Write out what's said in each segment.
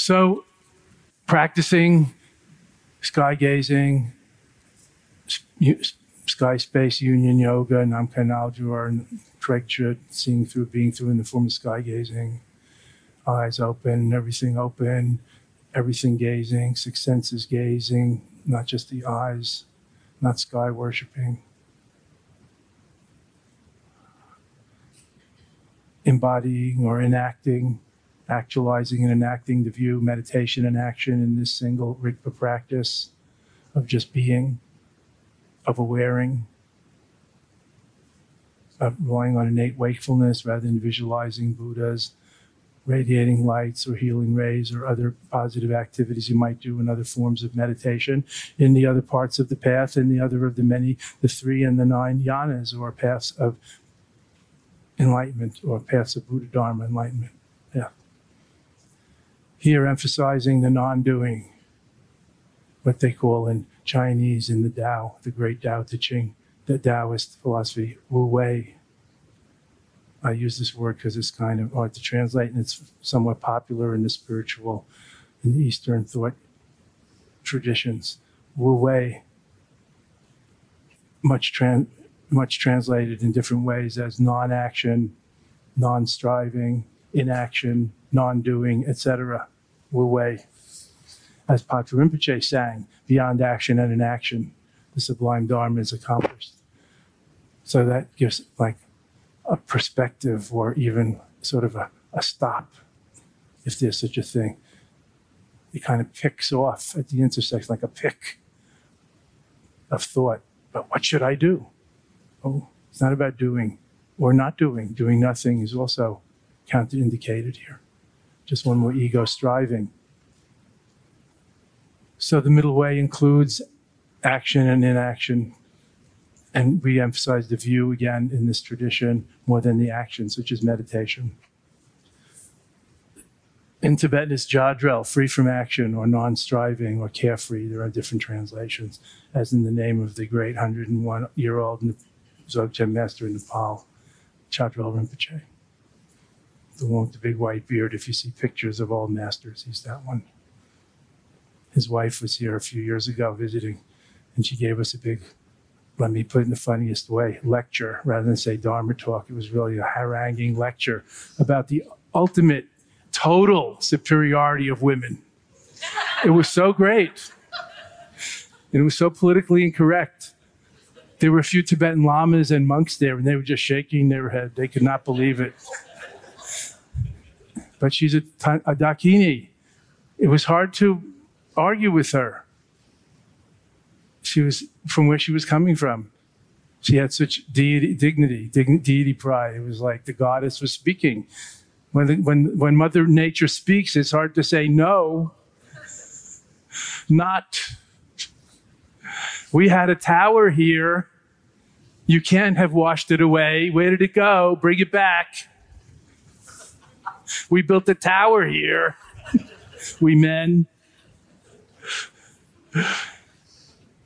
So, practicing sky gazing, sky space union yoga, Namkha Naljor, Trekchut, seeing through, being through in the form of sky gazing, eyes open, everything open, everything gazing, six senses gazing, not just the eyes, not sky worshiping. Embodying or enacting actualizing and enacting the view, meditation and action in this single Rigpa practice of just being, of awareing, of relying on innate wakefulness rather than visualizing Buddhas, radiating lights or healing rays or other positive activities you might do in other forms of meditation in the other parts of the path in the other of the many, the three and the nine yanas or paths of enlightenment or paths of Buddha Dharma enlightenment. Here emphasizing the non doing, what they call in Chinese in the Tao, the great Tao Te Ching, the Taoist philosophy, Wu Wei. I use this word because it's kind of hard to translate and it's somewhat popular in the spiritual, and Eastern thought traditions. Wu Wei, much, tran- much translated in different ways as non action, non striving, inaction, non doing, etc. Wu Wei. As Patrul Rinpoche sang, beyond action and inaction, the sublime Dharma is accomplished. So that gives like a perspective or even sort of a, a stop, if there's such a thing. It kind of picks off at the intersection like a pick of thought. But what should I do? Oh, it's not about doing or not doing. Doing nothing is also counterindicated here just one more ego striving. So the middle way includes action and inaction. And we emphasize the view again in this tradition more than the actions, which is meditation. In Tibetan, it's jadrel, free from action or non striving or carefree. There are different translations, as in the name of the great 101 year old Dzogchen master in Nepal, Chatral Rinpoche the one with the big white beard. If you see pictures of old masters, he's that one. His wife was here a few years ago visiting, and she gave us a big, let me put it in the funniest way, lecture rather than say Dharma talk. It was really a haranguing lecture about the ultimate total superiority of women. It was so great. And it was so politically incorrect. There were a few Tibetan lamas and monks there, and they were just shaking their head. They could not believe it but she's a, a Dakini it was hard to argue with her. She was from where she was coming from. She had such deity, dignity, deity pride. It was like the goddess was speaking. When, the, when, when Mother Nature speaks, it's hard to say no. Not. We had a tower here. You can't have washed it away. Where did it go? Bring it back. We built a tower here. we men.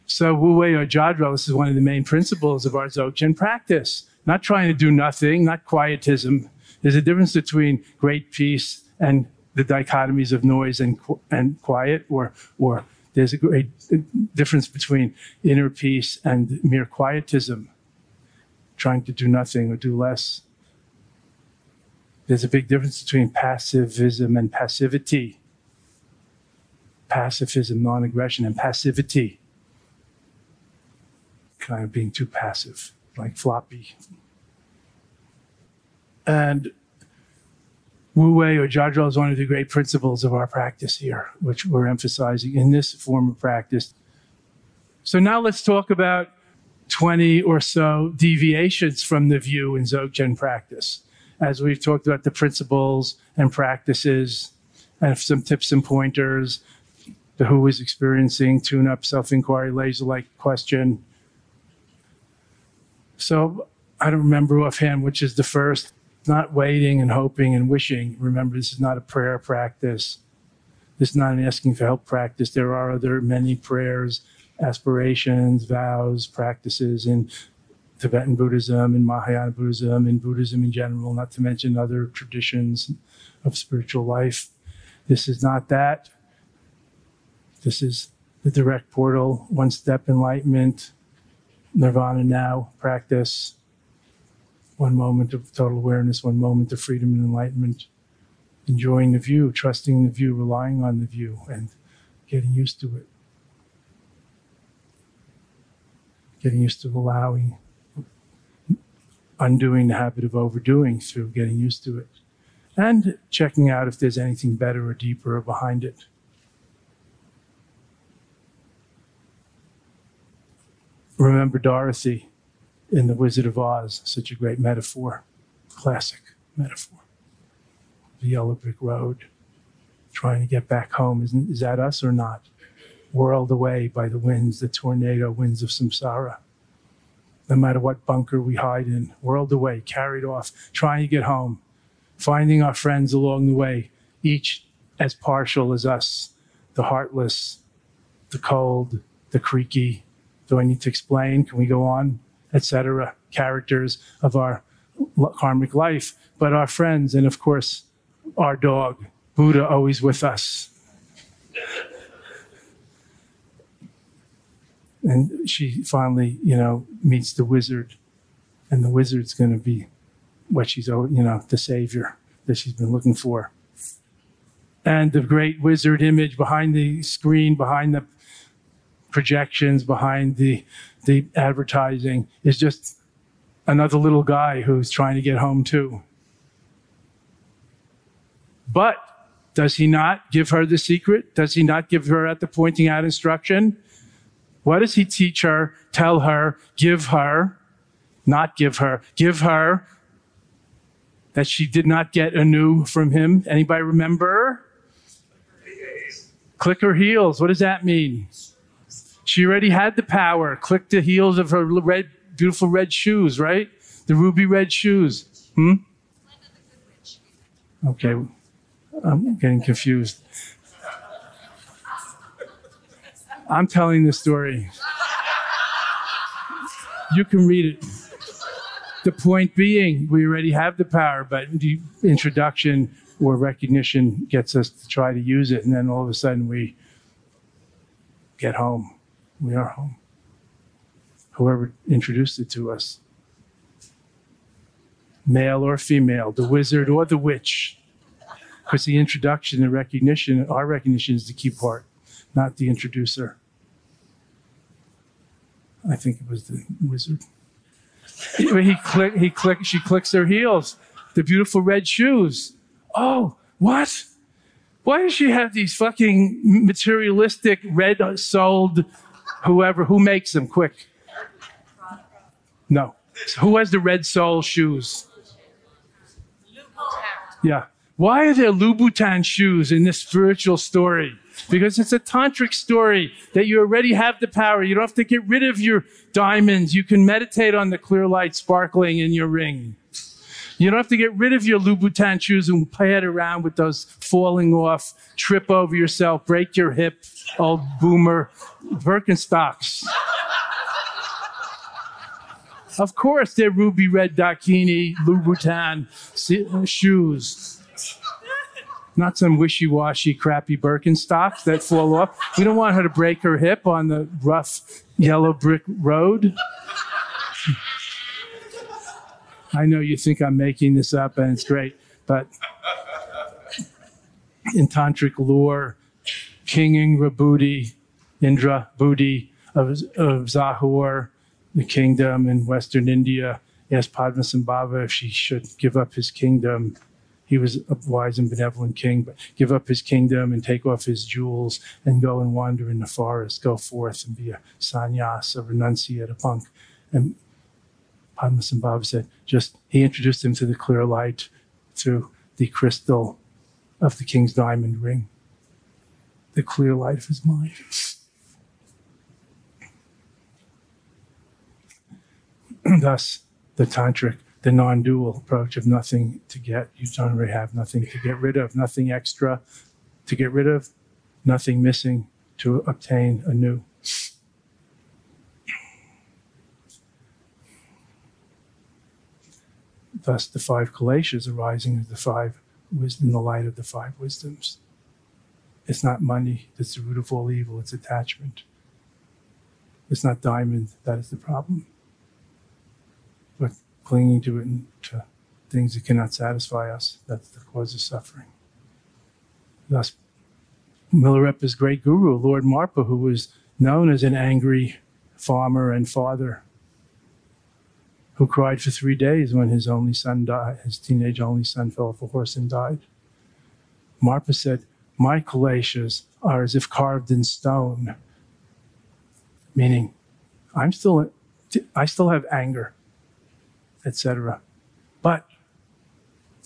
So Wu Wei or Jadrel, this is one of the main principles of our Dzogchen practice. Not trying to do nothing, not quietism. There's a difference between great peace and the dichotomies of noise and, and quiet, or, or there's a great difference between inner peace and mere quietism, trying to do nothing or do less. There's a big difference between passivism and passivity. Pacifism, non aggression, and passivity. Kind of being too passive, like floppy. And Wu Wei or Jadrel is one of the great principles of our practice here, which we're emphasizing in this form of practice. So now let's talk about 20 or so deviations from the view in Dzogchen practice as we've talked about the principles and practices and some tips and pointers, the who is experiencing, tune up, self inquiry, laser like question. So I don't remember offhand which is the first. Not waiting and hoping and wishing. Remember, this is not a prayer practice. This is not an asking for help practice. There are other many prayers, aspirations, vows, practices in Tibetan Buddhism and Mahayana Buddhism and Buddhism in general, not to mention other traditions of spiritual life. This is not that. This is the direct portal, one step enlightenment, nirvana now practice, one moment of total awareness, one moment of freedom and enlightenment, enjoying the view, trusting the view, relying on the view, and getting used to it. Getting used to allowing undoing the habit of overdoing through getting used to it and checking out if there's anything better or deeper behind it. Remember Dorothy in The Wizard of Oz, such a great metaphor, classic metaphor. The yellow brick road, trying to get back home. Isn't, is that us or not? Whirled away by the winds, the tornado winds of samsara no matter what bunker we hide in, whirled away, carried off, trying to get home, finding our friends along the way, each as partial as us the heartless, the cold, the creaky. Do I need to explain? Can we go on? Etc. Characters of our karmic life, but our friends, and of course, our dog, Buddha, always with us. And she finally, you know, meets the wizard, and the wizard's going to be what she's, you know, the savior that she's been looking for. And the great wizard image behind the screen, behind the projections, behind the the advertising is just another little guy who's trying to get home too. But does he not give her the secret? Does he not give her at the pointing out instruction? What does he teach her, tell her, give her, not give her, give her that she did not get anew from him? Anybody remember? Click her heels. What does that mean? She already had the power. Click the heels of her red, beautiful red shoes, right? The ruby red shoes. Hmm? Okay. I'm getting confused. I'm telling the story. You can read it. The point being, we already have the power, but the introduction or recognition gets us to try to use it, and then all of a sudden we get home. We are home. Whoever introduced it to us, male or female, the wizard or the witch. Because the introduction and recognition, our recognition is the key part not the introducer. I think it was the wizard. He, click, he click, she clicks her heels. The beautiful red shoes. Oh, what? Why does she have these fucking materialistic, red uh, soled whoever, who makes them? Quick. No. So who has the red sole shoes? Yeah. Why are there Louboutin shoes in this spiritual story? Because it's a tantric story that you already have the power. You don't have to get rid of your diamonds. You can meditate on the clear light sparkling in your ring. You don't have to get rid of your Louboutin shoes and play it around with those falling off, trip over yourself, break your hip, old boomer Birkenstocks. of course, they're ruby red Dakini Louboutin shoes. Not some wishy washy, crappy Birkenstocks that fall off. We don't want her to break her hip on the rough yellow brick road. I know you think I'm making this up and it's great, but in tantric lore, King Indrabhuti, Indra Budi of, of Zahor, the kingdom in Western India, asked Padmasambhava if she should give up his kingdom. He was a wise and benevolent king, but give up his kingdom and take off his jewels and go and wander in the forest, go forth and be a sannyas, a renunciate, a monk. And Padmasambhava said, just he introduced him to the clear light through the crystal of the king's diamond ring, the clear light of his mind. Thus, the tantric, the non-dual approach of nothing to get, you don't really have nothing to get rid of, nothing extra to get rid of, nothing missing to obtain anew. Thus, the five kleshas arising of the five wisdom, the light of the five wisdoms. It's not money that's the root of all evil, it's attachment. It's not diamond that is the problem, clinging to it and to things that cannot satisfy us, that's the cause of suffering. Thus, Milarepa's great guru, Lord Marpa, who was known as an angry farmer and father, who cried for three days when his only son died, his teenage only son fell off a horse and died. Marpa said, My kleshas are as if carved in stone, meaning I'm still, I still have anger, etc. But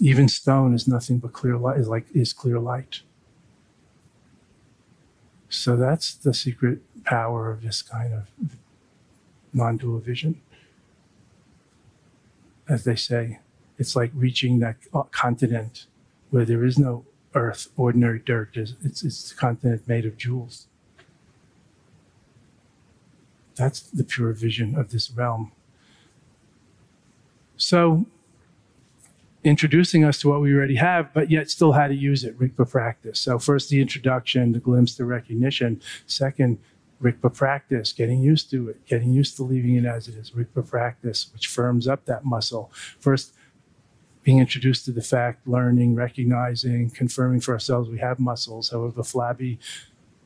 even stone is nothing but clear light, is like is clear light. So that's the secret power of this kind of non-dual vision as they say, it's like reaching that continent where there is no earth, ordinary dirt. It's, it's, it's a continent made of jewels. That's the pure vision of this realm. So, introducing us to what we already have, but yet still how to use it, Rigpa practice. So, first the introduction, the glimpse, the recognition. Second, Rigpa practice, getting used to it, getting used to leaving it as it is. Rigpa practice, which firms up that muscle. First, being introduced to the fact, learning, recognizing, confirming for ourselves we have muscles, however flabby.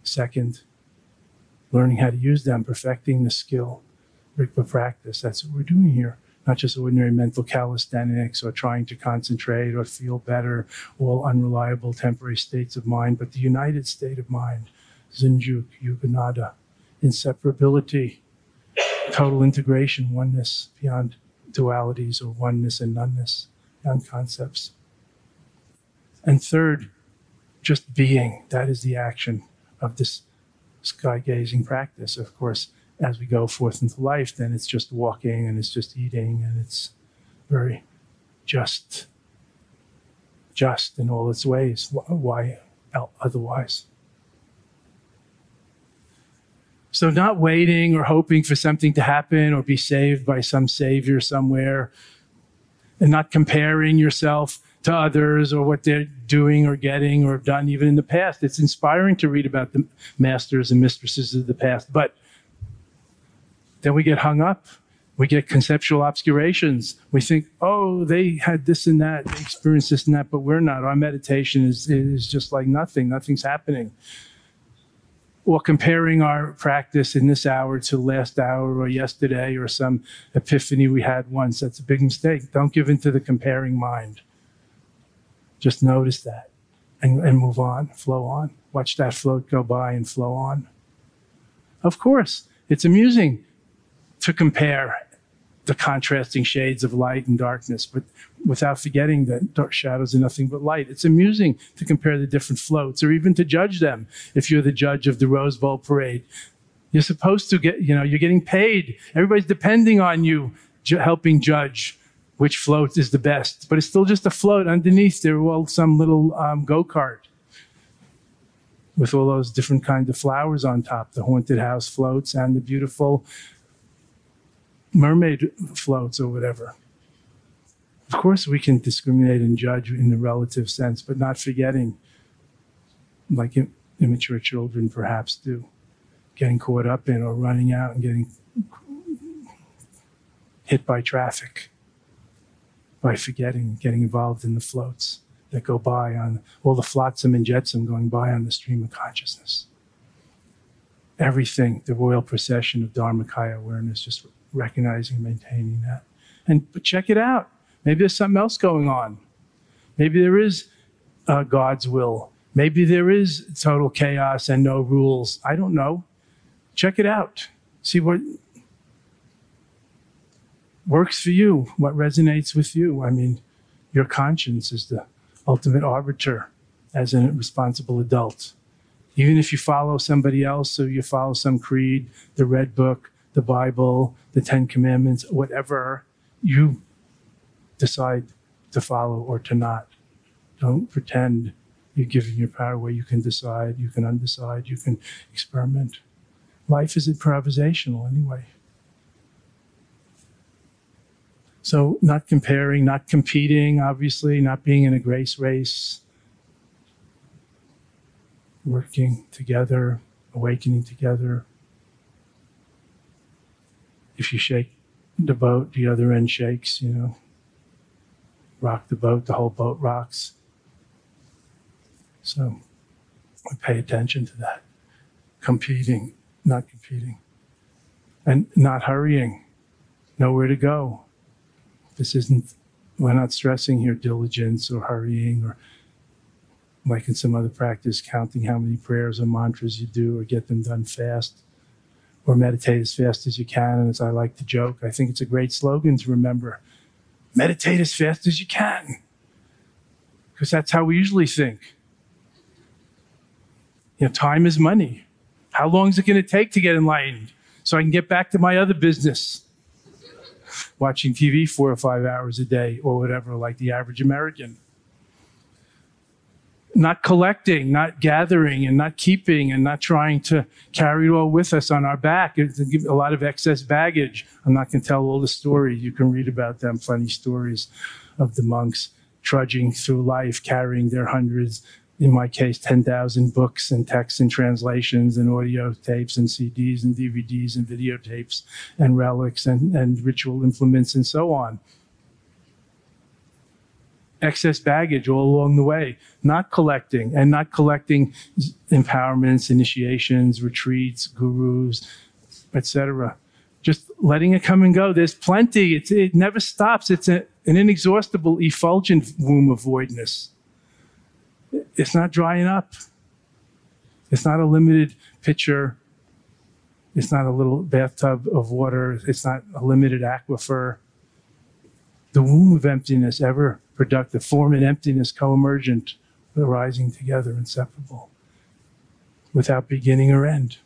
Second, learning how to use them, perfecting the skill. Rigpa practice, that's what we're doing here. Not just ordinary mental calisthenics or trying to concentrate or feel better, all unreliable temporary states of mind, but the united state of mind, Zinjuk, Yuganaddha inseparability, total integration, oneness beyond dualities or oneness and noneness, beyond concepts. And third, just being. That is the action of this sky gazing practice. Of course, as we go forth into life, then it's just walking and it's just eating and it's very just, just in all its ways. Why otherwise? So, not waiting or hoping for something to happen or be saved by some savior somewhere, and not comparing yourself to others or what they're doing or getting or have done even in the past. It's inspiring to read about the masters and mistresses of the past, but then we get hung up. We get conceptual obscurations. We think, oh, they had this and that, they experienced this and that, but we're not. Our meditation is, is just like nothing, nothing's happening or comparing our practice in this hour to last hour or yesterday or some epiphany we had once. That's a big mistake. Don't give in to the comparing mind. Just notice that and, and move on, flow on. Watch that float go by and flow on. Of course, it's amusing to compare the contrasting shades of light and darkness, but without forgetting that dark shadows are nothing but light. It's amusing to compare the different floats or even to judge them if you're the judge of the Rose Bowl parade. You're supposed to get, you know, you're getting paid. Everybody's depending on you ju- helping judge which float is the best, but it's still just a float. Underneath, there was some little um, go kart with all those different kinds of flowers on top the haunted house floats and the beautiful mermaid floats or whatever. Of course, we can discriminate and judge in the relative sense, but not forgetting, like immature children perhaps do, getting caught up in or running out and getting hit by traffic by forgetting, getting involved in the floats that go by on all the flotsam and jetsam going by on the stream of consciousness. Everything, the royal procession of Dharmakaya awareness, just recognizing, maintaining that. And but check it out. Maybe there's something else going on. Maybe there is uh, God's will. Maybe there is total chaos and no rules. I don't know. Check it out. See what works for you, what resonates with you. I mean, your conscience is the ultimate arbiter as a responsible adult. Even if you follow somebody else or you follow some creed, the Red Book, the Bible, the Ten Commandments, whatever, you decide to follow or to not. Don't pretend you're giving your power away. You can decide, you can undecide, you can experiment. Life is improvisational anyway. So, not comparing, not competing, obviously, not being in a grace race, working together, awakening together. If you shake the boat, the other end shakes, you know. Rock the boat, the whole boat rocks. So, pay attention to that. Competing, not competing. And not hurrying, nowhere to go this isn't, we're not stressing here diligence or hurrying or like in some other practice, counting how many prayers or mantras you do or get them done fast or meditate as fast as you can. And as I like to joke, I think it's a great slogan to remember meditate as fast as you can. Because that's how we usually think. You know, time is money. How long is it going to take to get enlightened so I can get back to my other business? watching TV four or five hours a day or whatever, like the average American. Not collecting, not gathering, and not keeping, and not trying to carry it all with us on our back. It's a lot of excess baggage. I'm not going to tell all the stories. You can read about them, funny stories of the monks trudging through life, carrying their hundreds in my case, 10,000 books and texts and translations and audio tapes and CDs and DVDs and videotapes and relics and, and ritual implements and so on. Excess baggage all along the way, not collecting and not collecting empowerments, initiations, retreats, gurus, etc. Just letting it come and go. There's plenty. It's, it never stops. It's a, an inexhaustible, effulgent womb of voidness it's not drying up. It's not a limited pitcher. It's not a little bathtub of water. It's not a limited aquifer. The womb of emptiness, ever productive, form and emptiness co emergent, arising together, inseparable, without beginning or end.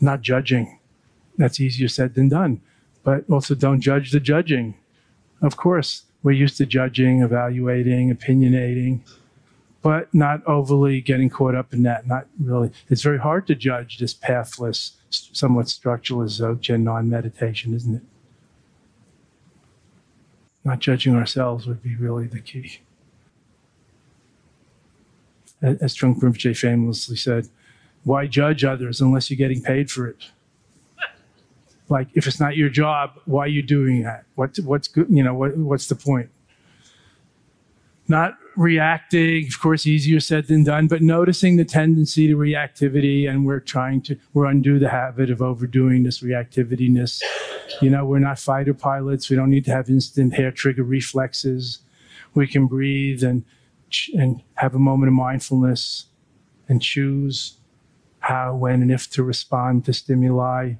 Not judging. That's easier said than done. But also don't judge the judging. Of course, we're used to judging, evaluating, opinionating, but not overly getting caught up in that. Not really. It's very hard to judge this pathless, somewhat structuralist Dzogchen non meditation, isn't it? Not judging ourselves would be really the key. As Trungpa Rinpoche famously said, why judge others unless you're getting paid for it? like if it's not your job why are you doing that what's what's good you know what, what's the point not reacting of course easier said than done but noticing the tendency to reactivity and we're trying to we're undo the habit of overdoing this reactivityness you know we're not fighter pilots we don't need to have instant hair trigger reflexes we can breathe and and have a moment of mindfulness and choose how, when, and if to respond to stimuli,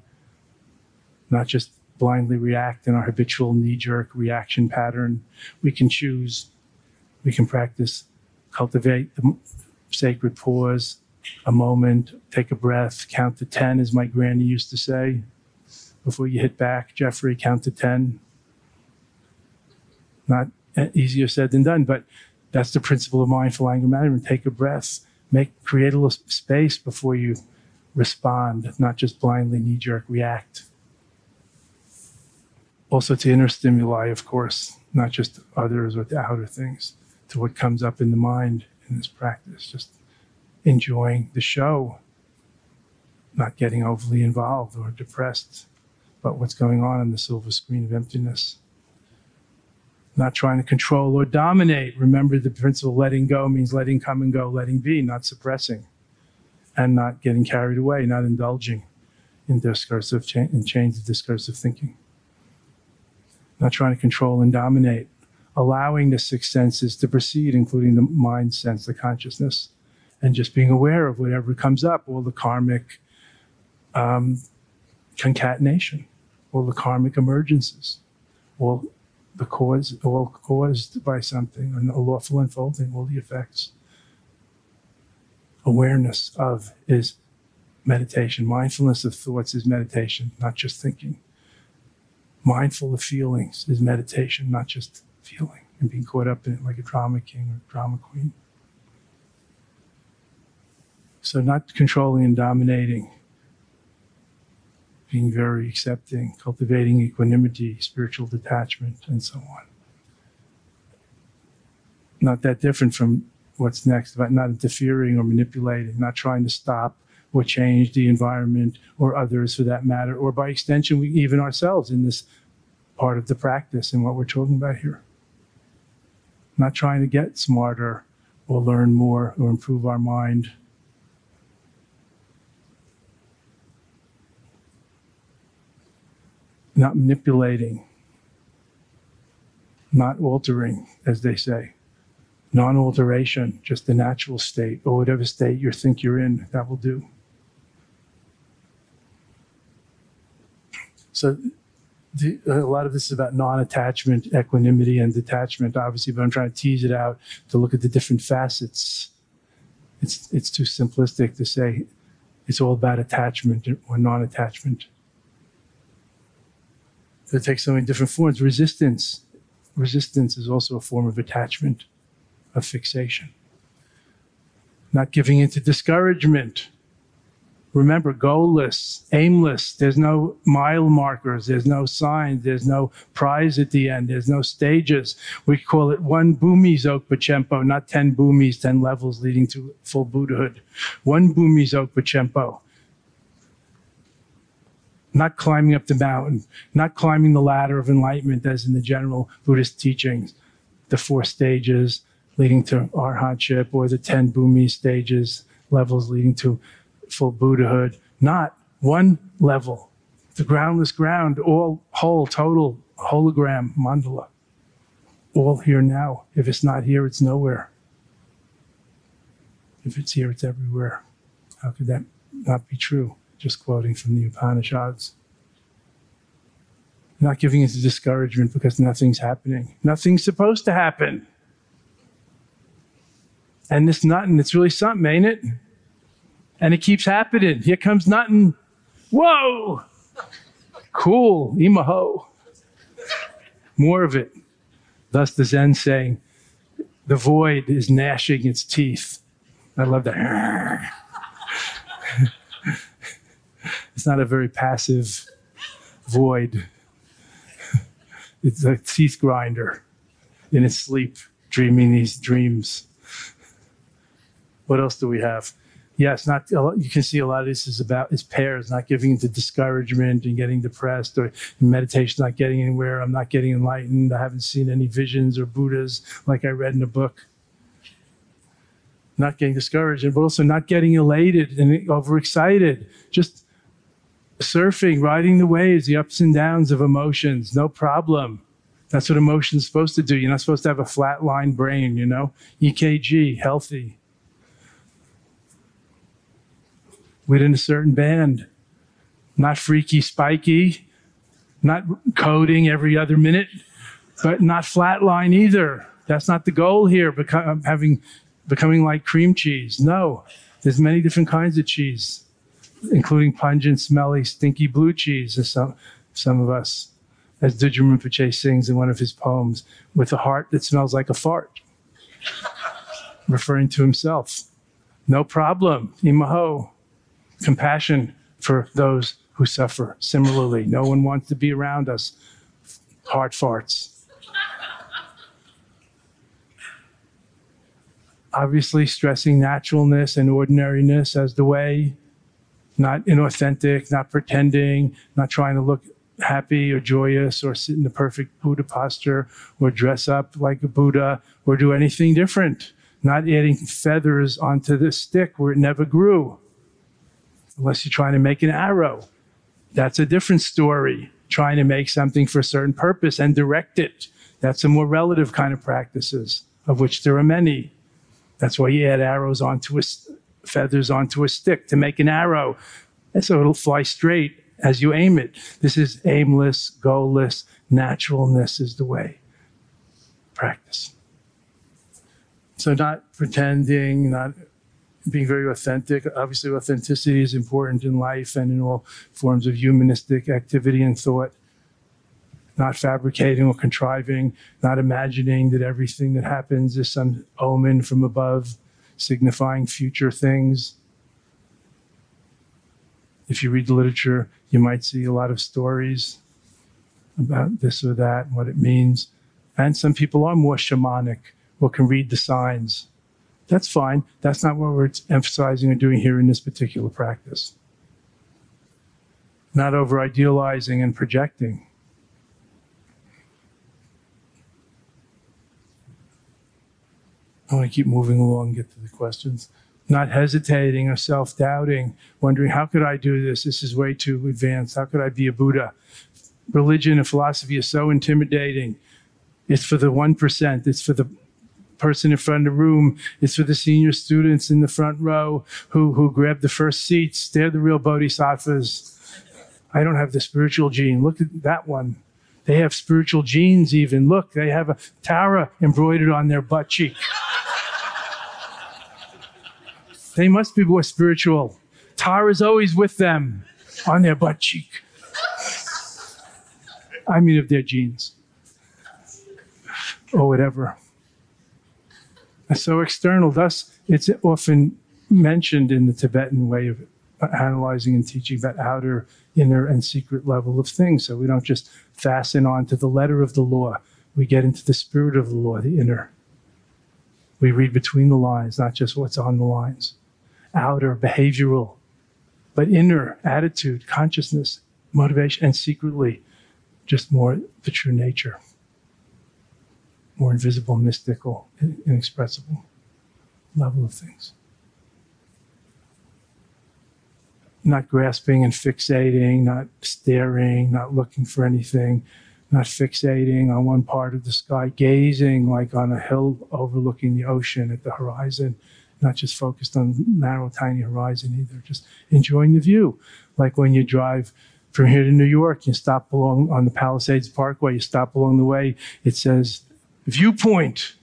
not just blindly react in our habitual knee jerk reaction pattern. We can choose, we can practice, cultivate the sacred pause, a moment, take a breath, count to 10, as my granny used to say. Before you hit back, Jeffrey, count to 10. Not easier said than done, but that's the principle of mindful anger management. Take a breath, make create a little space before you respond, not just blindly knee jerk react. Also to inner stimuli, of course, not just others or the outer things, to what comes up in the mind in this practice. Just enjoying the show, not getting overly involved or depressed about what's going on in the silver screen of emptiness. Not trying to control or dominate. Remember the principle letting go means letting come and go, letting be, not suppressing, and not getting carried away, not indulging in discursive cha- in chains of discursive thinking. Not trying to control and dominate, allowing the six senses to proceed, including the mind sense, the consciousness, and just being aware of whatever comes up, all the karmic um, concatenation, all the karmic emergences, all the cause, all caused by something, and a lawful unfolding, all the effects. Awareness of is meditation. Mindfulness of thoughts is meditation, not just thinking. Mindful of feelings is meditation, not just feeling and being caught up in it like a drama king or drama queen. So, not controlling and dominating, being very accepting, cultivating equanimity, spiritual detachment, and so on. Not that different from what's next, about not interfering or manipulating, not trying to stop or change the environment or others for that matter, or by extension, we, even ourselves in this part of the practice and what we're talking about here. Not trying to get smarter or learn more or improve our mind not manipulating, not altering, as they say. Non alteration, just the natural state, or whatever state you think you're in, that will do. So, the, a lot of this is about non attachment, equanimity, and detachment, obviously, but I'm trying to tease it out to look at the different facets. It's, it's too simplistic to say it's all about attachment or non attachment that takes so many different forms. Resistance. Resistance is also a form of attachment, of fixation. Not giving into discouragement. Remember, goalless, aimless. There's no mile markers. There's no signs. There's no prize at the end. There's no stages. We call it one bhumi Dzogpa Chenpo, not 10 bhumis, 10 levels leading to full Buddhahood. One bhumi Dzogpa Chenpo not climbing up the mountain, not climbing the ladder of enlightenment as in the general Buddhist teachings, the four stages leading to arhatship or the 10 bhumi stages, levels leading to full Buddhahood. Not one level, the groundless ground, all whole, total, hologram, mandala. All here now. If it's not here, it's nowhere. If it's here, it's everywhere. How could that not be true? Just quoting from the Upanishads. Not giving into discouragement because nothing's happening. Nothing's supposed to happen. And this nothing, it's really something, ain't it? And it keeps happening. Here comes nothing. Whoa! Cool, emaho. More of it. Thus the Zen saying, the void is gnashing its teeth. I love that. It's not a very passive void. It's a teeth grinder in its sleep, dreaming these dreams. What else do we have? Yes, not you can see a lot of this is about is pairs, not giving into discouragement and getting depressed, or meditation not getting anywhere. I'm not getting enlightened. I haven't seen any visions or Buddhas like I read in a book not getting discouraged, but also not getting elated and overexcited. Just surfing, riding the waves, the ups and downs of emotions, no problem. That's what emotion's supposed to do. You're not supposed to have a flat line brain, you know? EKG, healthy. Within a certain band. Not freaky, spiky, not coding every other minute, but not flatline either. That's not the goal here, become, having, becoming like cream cheese. No, there's many different kinds of cheese, including pungent, smelly, stinky blue cheese, as some, some of us, as Dudjom Rinpoche sings in one of his poems, with a heart that smells like a fart, referring to himself. No problem, emaho, compassion for those who suffer similarly. No one wants to be around us. Heart farts. Obviously, stressing naturalness and ordinariness as the way, not inauthentic, not pretending, not trying to look happy or joyous or sit in the perfect Buddha posture or dress up like a Buddha or do anything different. Not adding feathers onto the stick where it never grew, unless you're trying to make an arrow. That's a different story. Trying to make something for a certain purpose and direct it. That's a more relative kind of practices, of which there are many. That's why you add arrows onto a feathers onto a stick to make an arrow, and so it'll fly straight as you aim it. This is aimless, goalless. Naturalness is the way. Practice. So not pretending, not being very authentic. Obviously, authenticity is important in life and in all forms of humanistic activity and thought. Not fabricating or contriving, not imagining that everything that happens is some omen from above, signifying future things. If you read the literature, you might see a lot of stories about this or that, and what it means. And some people are more shamanic or can read the signs that's fine. That's not what we're emphasizing or doing here in this particular practice. Not over idealizing and projecting. I want to keep moving along and get to the questions. Not hesitating or self doubting, wondering, how could I do this? This is way too advanced. How could I be a Buddha? Religion and philosophy is so intimidating. It's for the 1%, it's for the person in front of the room. It's for the senior students in the front row who, who grab the first seats. They're the real bodhisattvas. I don't have the spiritual gene. Look at that one. They have spiritual genes, even. Look, they have a Tara embroidered on their butt cheek. they must be more spiritual. Tara is always with them on their butt cheek. I mean, of their genes or whatever so external. Thus, it's often mentioned in the Tibetan way of analyzing and teaching about outer, inner, and secret level of things. So we don't just fasten on to the letter of the law. We get into the spirit of the law, the inner. We read between the lines, not just what's on the lines. Outer, behavioral, but inner, attitude, consciousness, motivation, and secretly, just more the true nature more invisible, mystical, inexpressible level of things. Not grasping and fixating, not staring, not looking for anything, not fixating on one part of the sky, gazing like on a hill overlooking the ocean at the horizon, not just focused on narrow, tiny horizon either, just enjoying the view. Like when you drive from here to New York, you stop along on the Palisades Parkway, you stop along the way, it says viewpoint.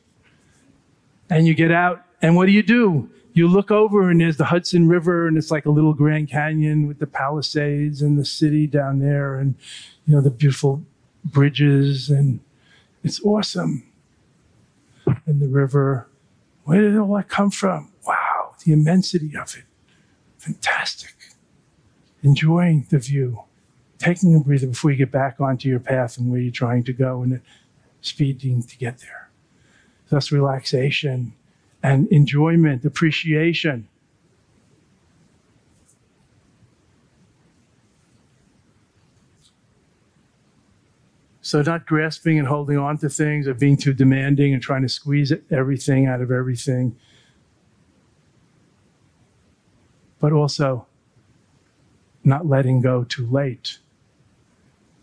And you get out, and what do you do? You look over, and there's the Hudson River, and it's like a little Grand Canyon with the Palisades and the city down there, and you know the beautiful bridges, and it's awesome. And the river, where did all that come from? The immensity of it. Fantastic. Enjoying the view, taking a breather before you get back onto your path and where you're trying to go, and speeding to get there. Thus, relaxation and enjoyment, appreciation. So, not grasping and holding on to things or being too demanding and trying to squeeze everything out of everything. But also not letting go too late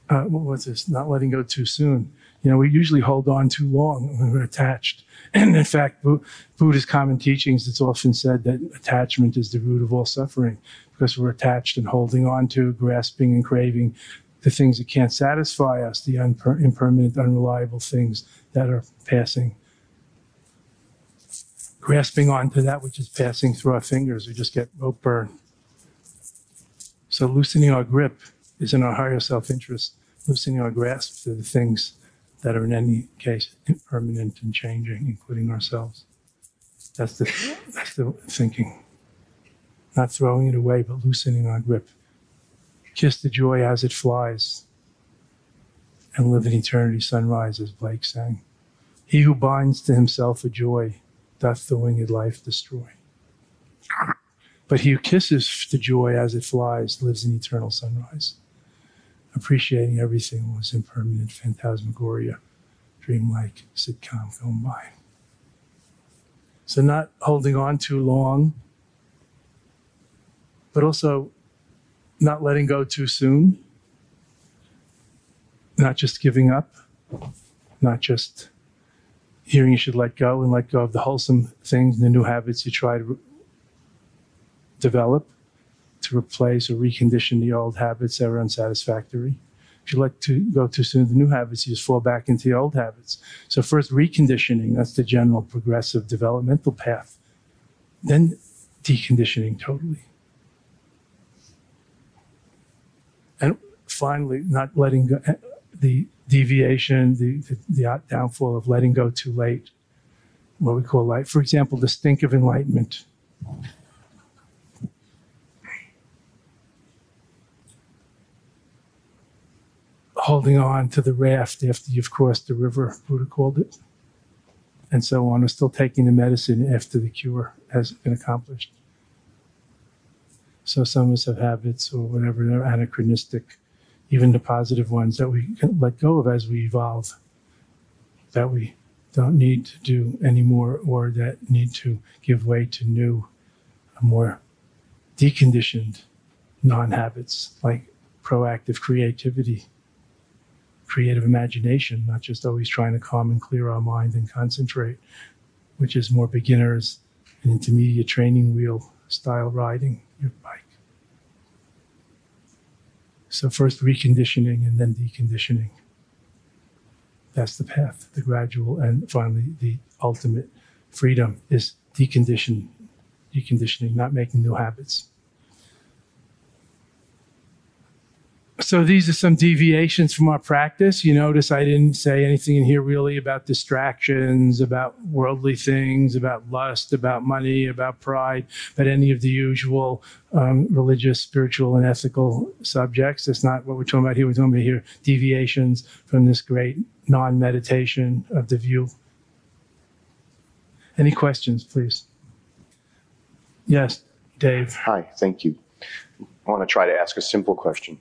uh, what was this? Not letting go too soon. You know, we usually hold on too long when we're attached. And in fact, Bu- Buddhist common teachings, it's often said that attachment is the root of all suffering because we're attached and holding on to, grasping and craving the things that can't satisfy us, the impermanent, unreliable things that are passing. Grasping onto that which is passing through our fingers, we just get rope burn. So loosening our grip is in our higher self-interest, loosening our grasp to the things that are in any case impermanent and changing, including ourselves. That's the that's the thinking. Not throwing it away, but loosening our grip. Kiss the joy as it flies, and live in eternity sunrise, as Blake sang. He who binds to himself a joy doth the winged life destroy. But he who kisses the joy as it flies lives in eternal sunrise appreciating everything was impermanent phantasmagoria, dreamlike sitcom going by. So not holding on too long, but also not letting go too soon, not just giving up, not just hearing you should let go and let go of the wholesome things, and the new habits you try to develop to replace or recondition the old habits that are unsatisfactory. If you let to go too soon, the new habits, you just fall back into the old habits. So first reconditioning, that's the general progressive developmental path. Then deconditioning totally. And finally, not letting go, eh, the deviation, the, the, the downfall of letting go too late, what we call light. For example, the stink of enlightenment. holding on to the raft after you've crossed the river, Buddha called it, and so on, or still taking the medicine after the cure has been accomplished. So some of us have habits or whatever, they're anachronistic, even the positive ones that we can let go of as we evolve, that we don't need to do anymore or that need to give way to new, more deconditioned non habits like proactive creativity creative imagination, not just always trying to calm and clear our mind and concentrate, which is more beginners and intermediate training wheel style riding your bike. So, first reconditioning and then deconditioning. That's the path, the gradual, and finally the ultimate freedom is decondition, deconditioning, not making new habits. So these are some deviations from our practice. You notice I didn't say anything in here really about distractions, about worldly things, about lust, about money, about pride, but any of the usual um, religious, spiritual, and ethical subjects. That's not what we're talking about here. We're talking about here deviations from this great non-meditation of the view. Any questions, please? Yes, Dave. Hi, thank you. I want to try to ask a simple question.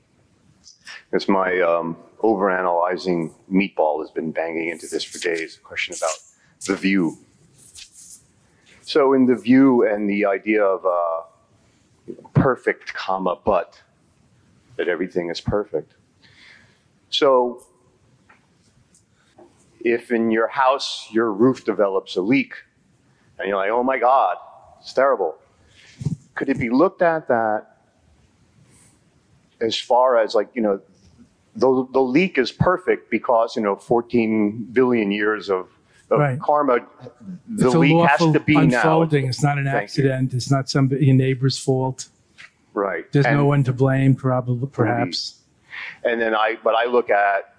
Because my um, overanalyzing meatball has been banging into this for days. A question about the view. So, in the view and the idea of uh, perfect, comma, but, that everything is perfect. So, if in your house your roof develops a leak, and you're like, oh my God, it's terrible, could it be looked at that as far as like, you know, the, the leak is perfect because, you know, 14 billion years of, of Right. karma, the it's leak has to be unfolding. now. It's not an Thank you. accident. It's not somebody your neighbor's fault. Right. There's and, no one to blame, probably, perhaps. and then I, but I look at,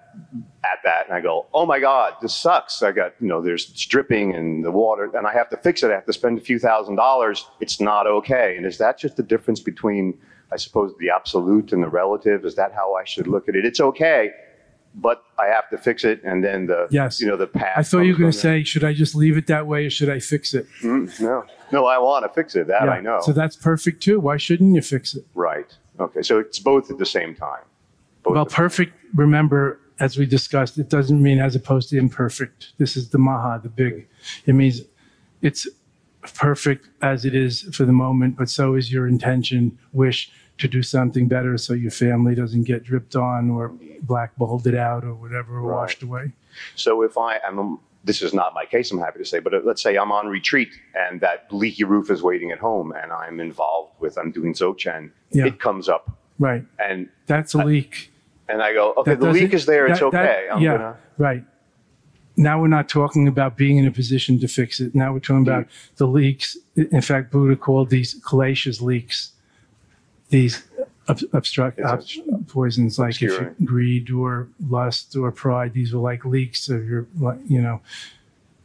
at that and I go, oh my God, this sucks. I got, you know, there's it's dripping and the water, and I have to fix it. I have to spend a few thousand dollars. It's not okay. And is that just the difference between, I suppose, the absolute and the relative? Is that how I should look at it? It's okay, but I have to fix it. And then the, Yes. you know, the path. I thought you were going to say, should I just leave it that way or should I fix it? Mm, no, no, I want to fix it. That Yeah. I know. So that's perfect too. Why shouldn't you fix it? right. Okay. So it's both at the same time. Both Well, perfect, remember, as we discussed, it doesn't mean as opposed to imperfect. This is the maha, the big. It means it's perfect as it is for the moment, but so is your intention, wish to do something better so your family doesn't get dripped on or blackballed out or whatever, Right. washed away. So if I am, this is not my case, I'm happy to say, but uh, let's say I'm on retreat and that leaky roof is waiting at home and I'm involved with, I'm doing Dzogchen, Yeah. it comes up Right. and, That's a leak. and I go, okay, That the leak is there, it's that- that- okay. I'm yeah, gonna, right. Now we're not talking about being in a position to fix it. Now we're talking about the leaks. In fact, Buddha called these kleshas leaks, these ob- obstruct ob- poisons like if you, greed or lust or pride. These are like leaks of your, you know,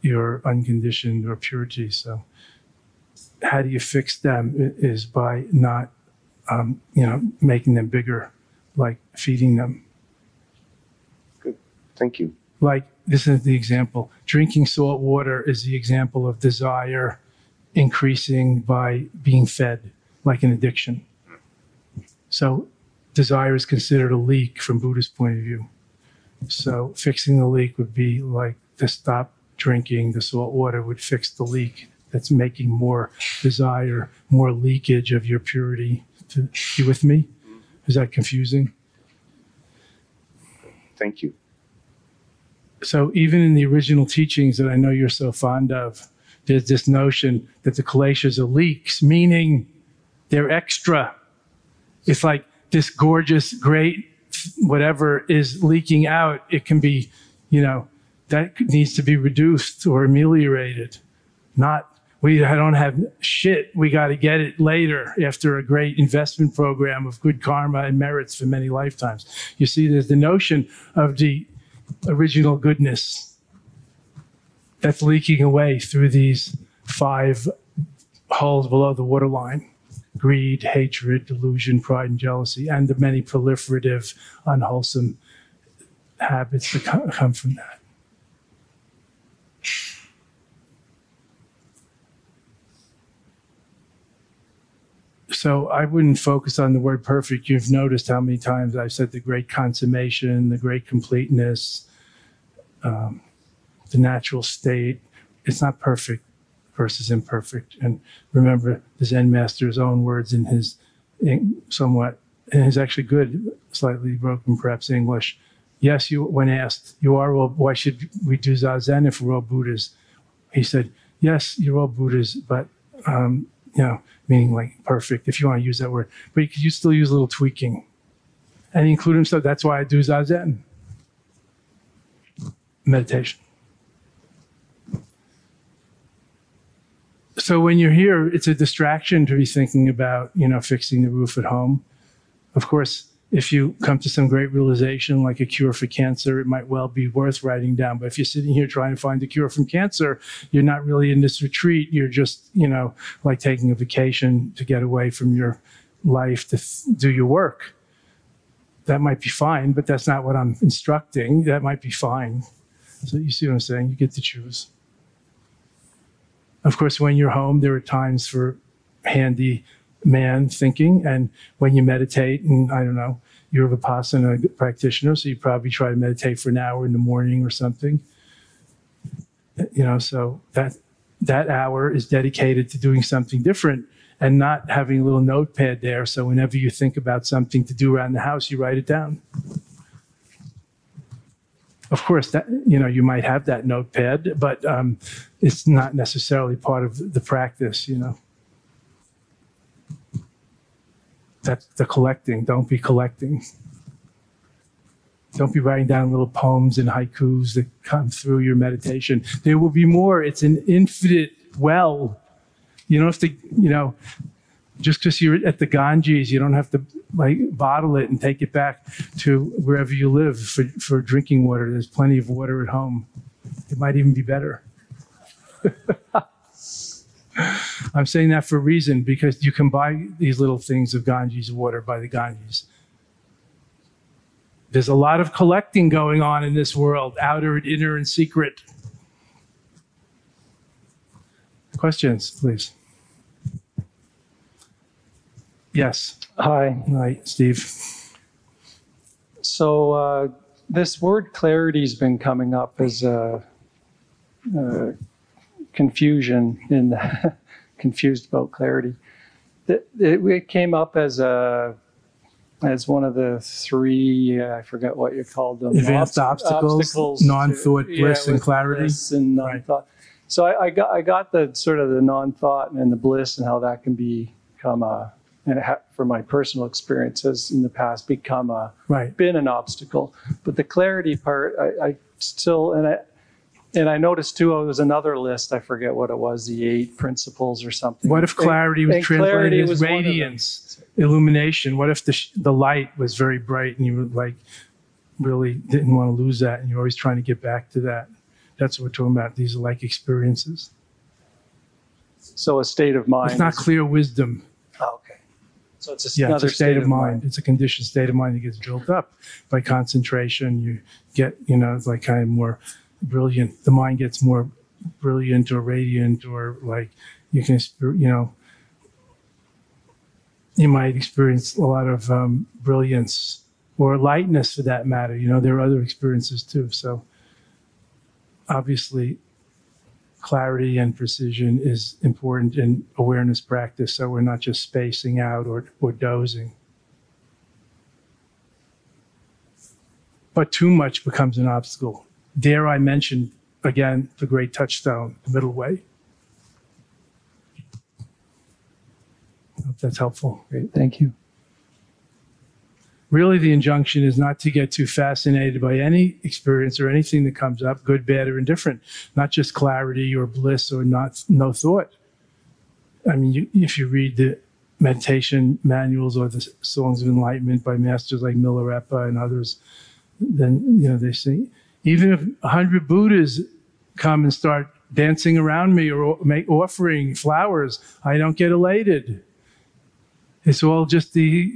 your unconditioned or purity. So, how do you fix them? Is by not, um, you know, making them bigger, like feeding them Good. thank you. Like this is the example. Drinking salt water is the example of desire increasing by being fed like an addiction. So desire is considered a leak from buddha's point of view. So fixing the leak would be like to stop drinking the salt water would fix the leak. That's making more desire more leakage of your purity. To, you with me? Is that confusing? Thank you. So even in the original teachings that I know you're so fond of, there's this notion that the kleshas are leaks, meaning they're extra. It's like this gorgeous, great, whatever is leaking out. It can be, you know, that needs to be reduced or ameliorated. Not we I don't have shit. We got to get it later after a great investment program of good karma and merits for many lifetimes. You see, there's the notion of the original goodness that's leaking away through these five holes below the waterline greed, hatred, delusion, pride, and jealousy, and the many proliferative, unwholesome habits that come from that. So I wouldn't focus on the word perfect. You've noticed how many times I've said the great consummation, the great completeness, um, the natural state. It's not perfect versus imperfect. And remember the Zen master's own words in his in somewhat, in his actually good, slightly broken perhaps English. Yes, you when asked, you are all. Why should we do zazen if we're all Buddhas? He said, yes, you're all Buddhas, but um, you know, meaning like perfect, if you want to use that word. But you could still use a little tweaking. And include himself. That's why I do Zazen. Meditation. So when you're here, it's a distraction to be thinking about, you know, fixing the roof at home. Of course, if you come to some great realization like a cure for cancer, it might well be worth writing down. But if you're sitting here trying to find a cure from cancer, you're not really in this retreat. You're just, you know, like taking a vacation to get away from your life to th- do your work. That might be fine, but that's not what I'm instructing. That might be fine. So you see what I'm saying? You get to choose. Of course, when you're home, there are times for handy man thinking. And when you meditate, and I don't know, you're a Vipassana practitioner, so you probably try to meditate for an hour in the morning or something. You know, so that that hour is dedicated to doing something different and not having a little notepad there. So whenever you think about something to do around the house, you write it down. Of course, that you know you might have that notepad, but um, it's not necessarily part of the practice. You know. That's the collecting. Don't be collecting. Don't be writing down little poems and haikus that come through your meditation. There will be more. It's an infinite well. You don't have to, you know, just because you're at the Ganges, you don't have to like bottle it and take it back to wherever you live for, for drinking water. There's plenty of water at home. It might even be better. I'm saying that for a reason because you can buy these little things of Ganges water by the Ganges. There's a lot of collecting going on in this world, outer and inner and secret. Questions, please. Yes. Hi. Hi, Steve. So uh, this word clarity's been coming up as a, uh confusion in confused about clarity. It, it, it came up as a as one of the three, uh, I forget what you called them. Advanced obst- obstacles, to- non-thought, bliss, and clarity. and non-thought. So I, I got I got the sort of the non-thought and the bliss and how that can become a and it ha- for my personal experiences in the past become a Right. been an obstacle. But the clarity part, I, I still and I and I noticed too. Oh, there was another list. I forget what it was. The eight principles or something. What if And- clarity was and translated clarity as was one of them. radiance, illumination? What if the, sh- the light was very bright and you were like really didn't want to lose that and you're always trying to get back to that? That's what we're talking about. These are like experiences. So a state of mind. It's not clear wisdom. So it's just Yeah, another it's a state, of mind. It's a conditioned state of mind that gets built up by concentration. You get, you know, it's like kind of more brilliant. The mind gets more brilliant or radiant, or like you can, you know, you might experience a lot of um, brilliance or lightness for that matter. You know, there are other experiences too. So obviously, clarity and precision is important in awareness practice so we're not just spacing out or, or dozing. But too much becomes an obstacle. Dare I mention again the great touchstone, the middle way? I Hope that's helpful. Great. Thank you. Really the injunction is not to get too fascinated by any experience or anything that comes up good bad or indifferent not just clarity or bliss or not no thought. I mean you, if you read the meditation manuals or the songs of enlightenment by masters like milarepa and others then you know they say even if 100 buddhas come and start dancing around me or make offering flowers i don't get elated. It's all just the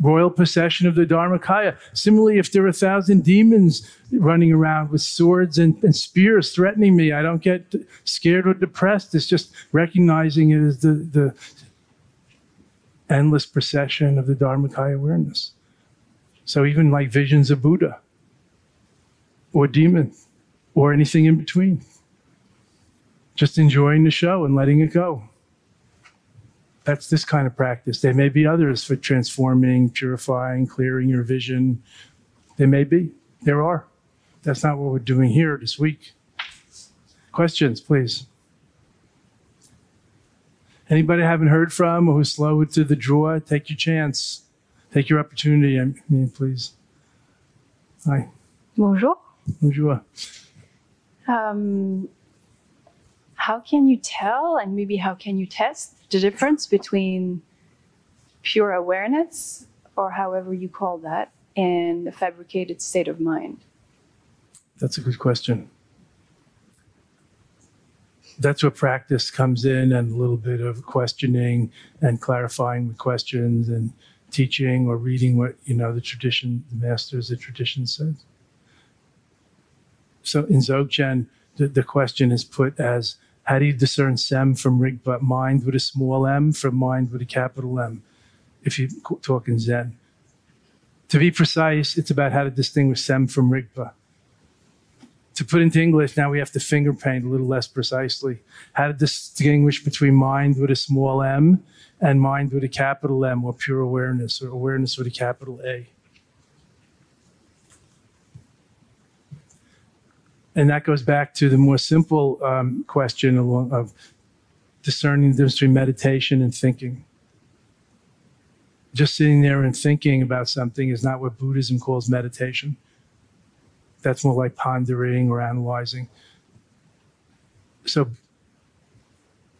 royal procession of the Dharmakaya. Similarly, if there are a thousand demons running around with swords and, and spears threatening me, I don't get scared or depressed. It's just recognizing it as the, the endless procession of the Dharmakaya awareness. So even like visions of Buddha or demon or anything in between. Just enjoying the show and letting it go that's this kind of practice. There may be others for transforming, purifying, clearing your vision. There may be. There are. That's not what we're doing here this week. Questions, please. Anybody I haven't heard from or who's slow to the draw, take your chance. Take your opportunity. I mean, please. Hi. Bonjour. Bonjour. Um, how can you tell and maybe how can you test the difference between pure awareness or however you call that and a fabricated state of mind? That's a good question. That's where practice comes in and a little bit of questioning and clarifying with questions and teaching or reading what, you know, the tradition, the masters, the tradition says. So in Dzogchen, the, the question is put as how do you discern sem from rigpa, mind with a small m from mind with a capital M, if you talk in Zen. To be precise, it's about how to distinguish sem from rigpa to put into English, now we have to finger paint a little less precisely. How to distinguish between mind with a small m and mind with a capital M, or pure awareness, or awareness with a capital A. And that goes back to the more simple um, question of discerning the difference between meditation and thinking. Just sitting there and thinking about something is not what Buddhism calls meditation that's more like pondering or analyzing. So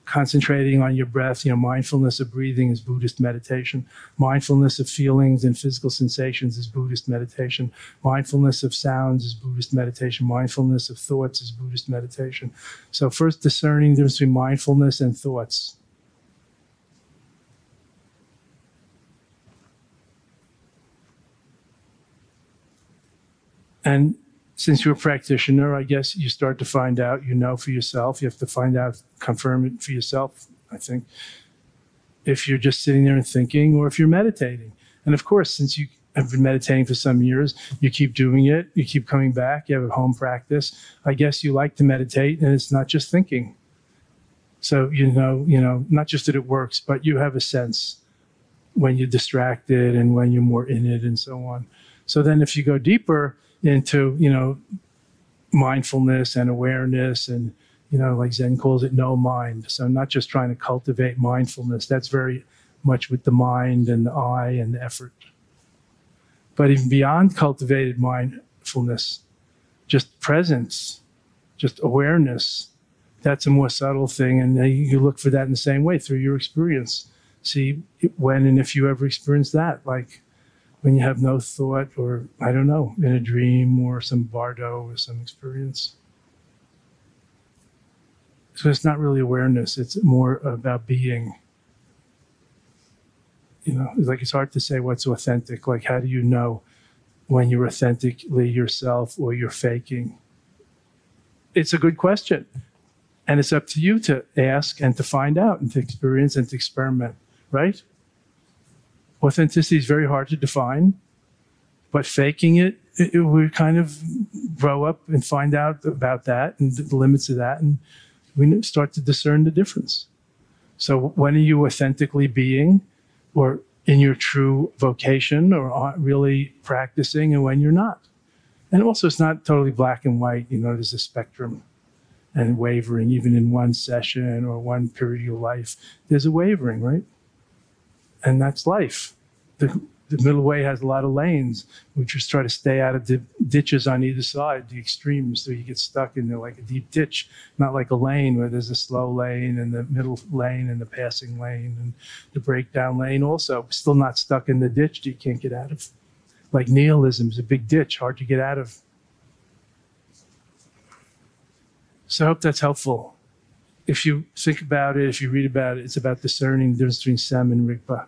concentrating on your breath, you know, mindfulness of breathing is Buddhist meditation. Mindfulness of feelings and physical sensations is Buddhist meditation. Mindfulness of sounds is Buddhist meditation. Mindfulness of thoughts is Buddhist meditation. So first discerning the difference between mindfulness and thoughts. And since you're a practitioner, I guess you start to find out, you know for yourself. You have to find out, confirm it for yourself, I think, if you're just sitting there and thinking or if you're meditating. And of course, since you have been meditating for some years, you keep doing it, you keep coming back, you have a home practice. I guess you like to meditate and it's not just thinking. So you know, you know, not just that it works, but you have a sense when you're distracted and when you're more in it and so on. So then if you go deeper into, you know, mindfulness and awareness and you know, like Zen calls it no mind. So not just trying to cultivate mindfulness. That's very much with the mind and the eye and the effort. But even beyond cultivated mindfulness, just presence, just awareness, that's a more subtle thing. And you look for that in the same way through your experience. See when and if you ever experience that, like when you have no thought or, I don't know, in a dream or some bardo or some experience. So it's not really awareness, it's more about being. You know, it's like it's hard to say what's authentic. Like, how do you know when you're authentically yourself or you're faking? It's a good question. And it's up to you to ask and to find out and to experience and to experiment, right? Authenticity is very hard to define, but faking it, it, it we kind of grow up and find out about that and the limits of that. And we start to discern the difference. So when are you authentically being or in your true vocation or really practicing and when you're not? And also, it's not totally black and white. You know, there's a spectrum and wavering, even in one session or one period of your life. There's a wavering, right? And that's life. The, the middle way has a lot of lanes. We just try to stay out of the ditches on either side, the extremes, so you get stuck in like a deep ditch, not like a lane where there's a slow lane and the middle lane and the passing lane and the breakdown lane. Also, still not stuck in the ditch that you can't get out of. Like nihilism is a big ditch, hard to get out of. So I hope that's helpful. If you think about it, if you read about it, it's about discerning the difference between Sem and Rigpa.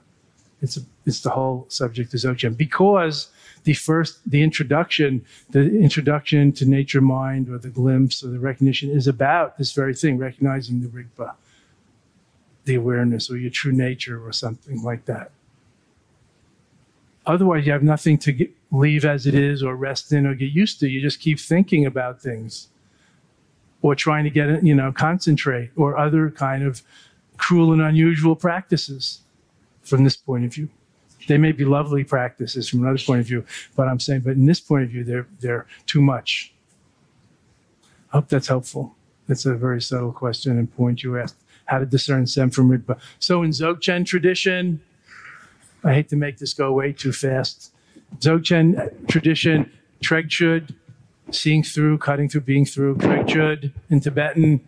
It's it's the whole subject of Dzogchen. Because the first the introduction the introduction to nature mind or the glimpse or the recognition is about this very thing recognizing the rigpa the awareness or your true nature or something like that. Otherwise you have nothing to get, leave as it is or rest in or get used to. You just keep thinking about things or trying to get you know concentrate or other kind of cruel and unusual practices from this point of view. They may be lovely practices from another point of view, but I'm saying, but in this point of view, they're they're too much. I hope that's helpful. That's a very subtle question and point you asked. How to discern Sem from Rigpa. So in Dzogchen tradition, I hate to make this go way too fast. Dzogchen tradition, Tregchud, seeing through, cutting through, being through, Tregchud in Tibetan,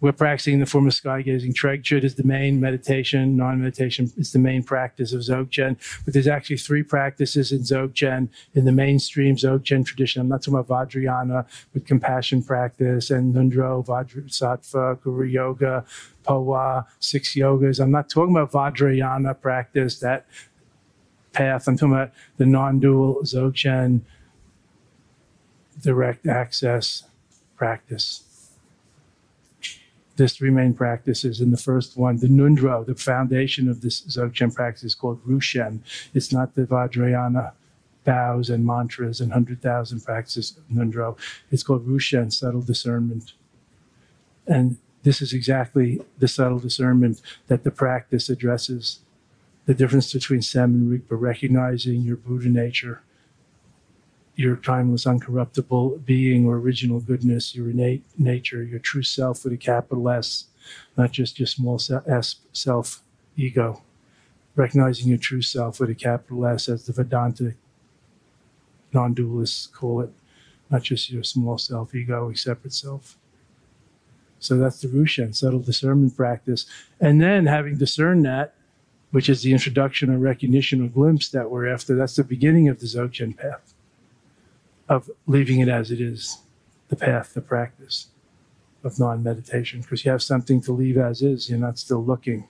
we're practicing the form of sky gazing. Tregchud is the main meditation. Non-meditation is the main practice of Dzogchen. But there's actually three practices in Dzogchen in the mainstream Dzogchen tradition. I'm not talking about Vajrayana, but compassion practice and Ngondro, Vajrasattva, Guru Yoga, Phowa, six yogas. I'm not talking about Vajrayana practice, that path. I'm talking about the non-dual Dzogchen direct access practice there's three main practices. And the first one, the Ngondro, the foundation of this Dzogchen practice is called Rushen. It's not the Vajrayana vows and mantras and 100,000 practices of Ngondro. It's called Rushen, subtle discernment. And this is exactly the subtle discernment that the practice addresses the difference between Sem and Rigpa, recognizing your Buddha nature your timeless, uncorruptible being or original goodness, your innate nature, your true self with a capital S, not just your small s self ego. Recognizing your true self with a capital S, as the Vedanta non dualists call it, not just your small self ego, separate self. So that's the Rushen, subtle discernment practice. And then having discerned that, which is the introduction or recognition or glimpse that we're after, that's the beginning of the Dzogchen path of leaving it as it is, the path, the practice of non meditation, because you have something to leave as is. You're not still looking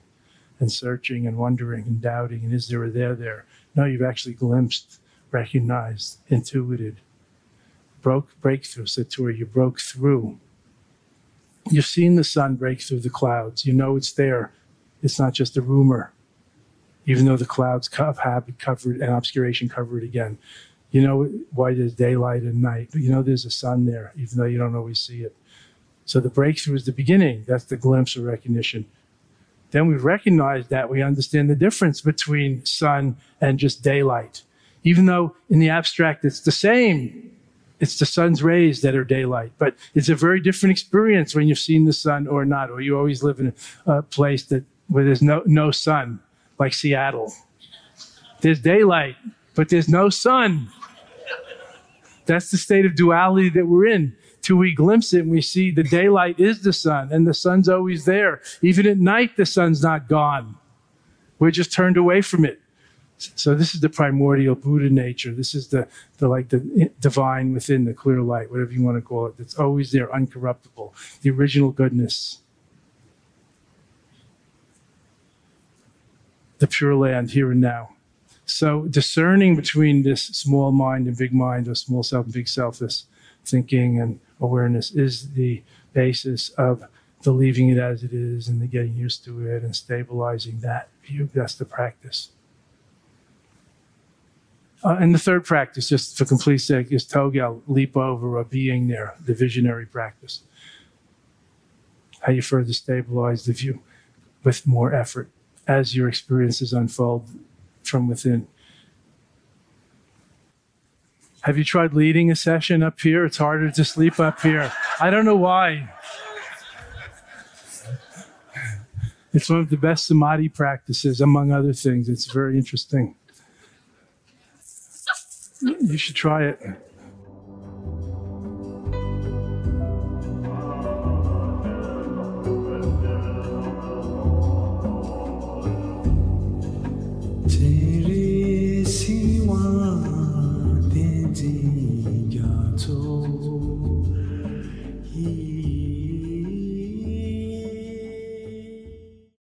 and searching and wondering and doubting, and is there a there there? No, you've actually glimpsed, recognized, intuited, broke breakthrough, Satori, you broke through. You've seen the sun break through the clouds. You know it's there. It's not just a rumor, even though the clouds have covered and obscuration covered again. You know why there's daylight and night. But you know there's a sun there, even though you don't always see it. So the breakthrough is the beginning. That's the glimpse of recognition. then we recognize that we understand the difference between sun and just daylight. Even though in the abstract it's the same, it's the sun's rays that are daylight, but it's a very different experience when you've seen the sun or not, or you always live in a place that where there's no, no sun, like Seattle. There's daylight, but there's no sun. That's the state of duality that we're in. Till we glimpse it and we see the daylight is the sun and the sun's always there. Even at night, the sun's not gone. We're just turned away from it. So this is the primordial Buddha nature. This is the, the like the divine within the clear light, whatever you want to call it. That's always there, uncorruptible. The original goodness. The pure land here and now. So discerning between this small mind and big mind, or small self and big self, this thinking and awareness is the basis of the leaving it as it is and the getting used to it and stabilizing that view. That's the practice. Uh, and the third practice, just for complete sake, is Togel, leap over a being there, the visionary practice. How you further stabilize the view with more effort as your experiences unfold from within. Have you tried leading a session up here? It's harder to sleep up here. I don't know why. It's one of the best samadhi practices, among other things. It's very interesting. You should try it.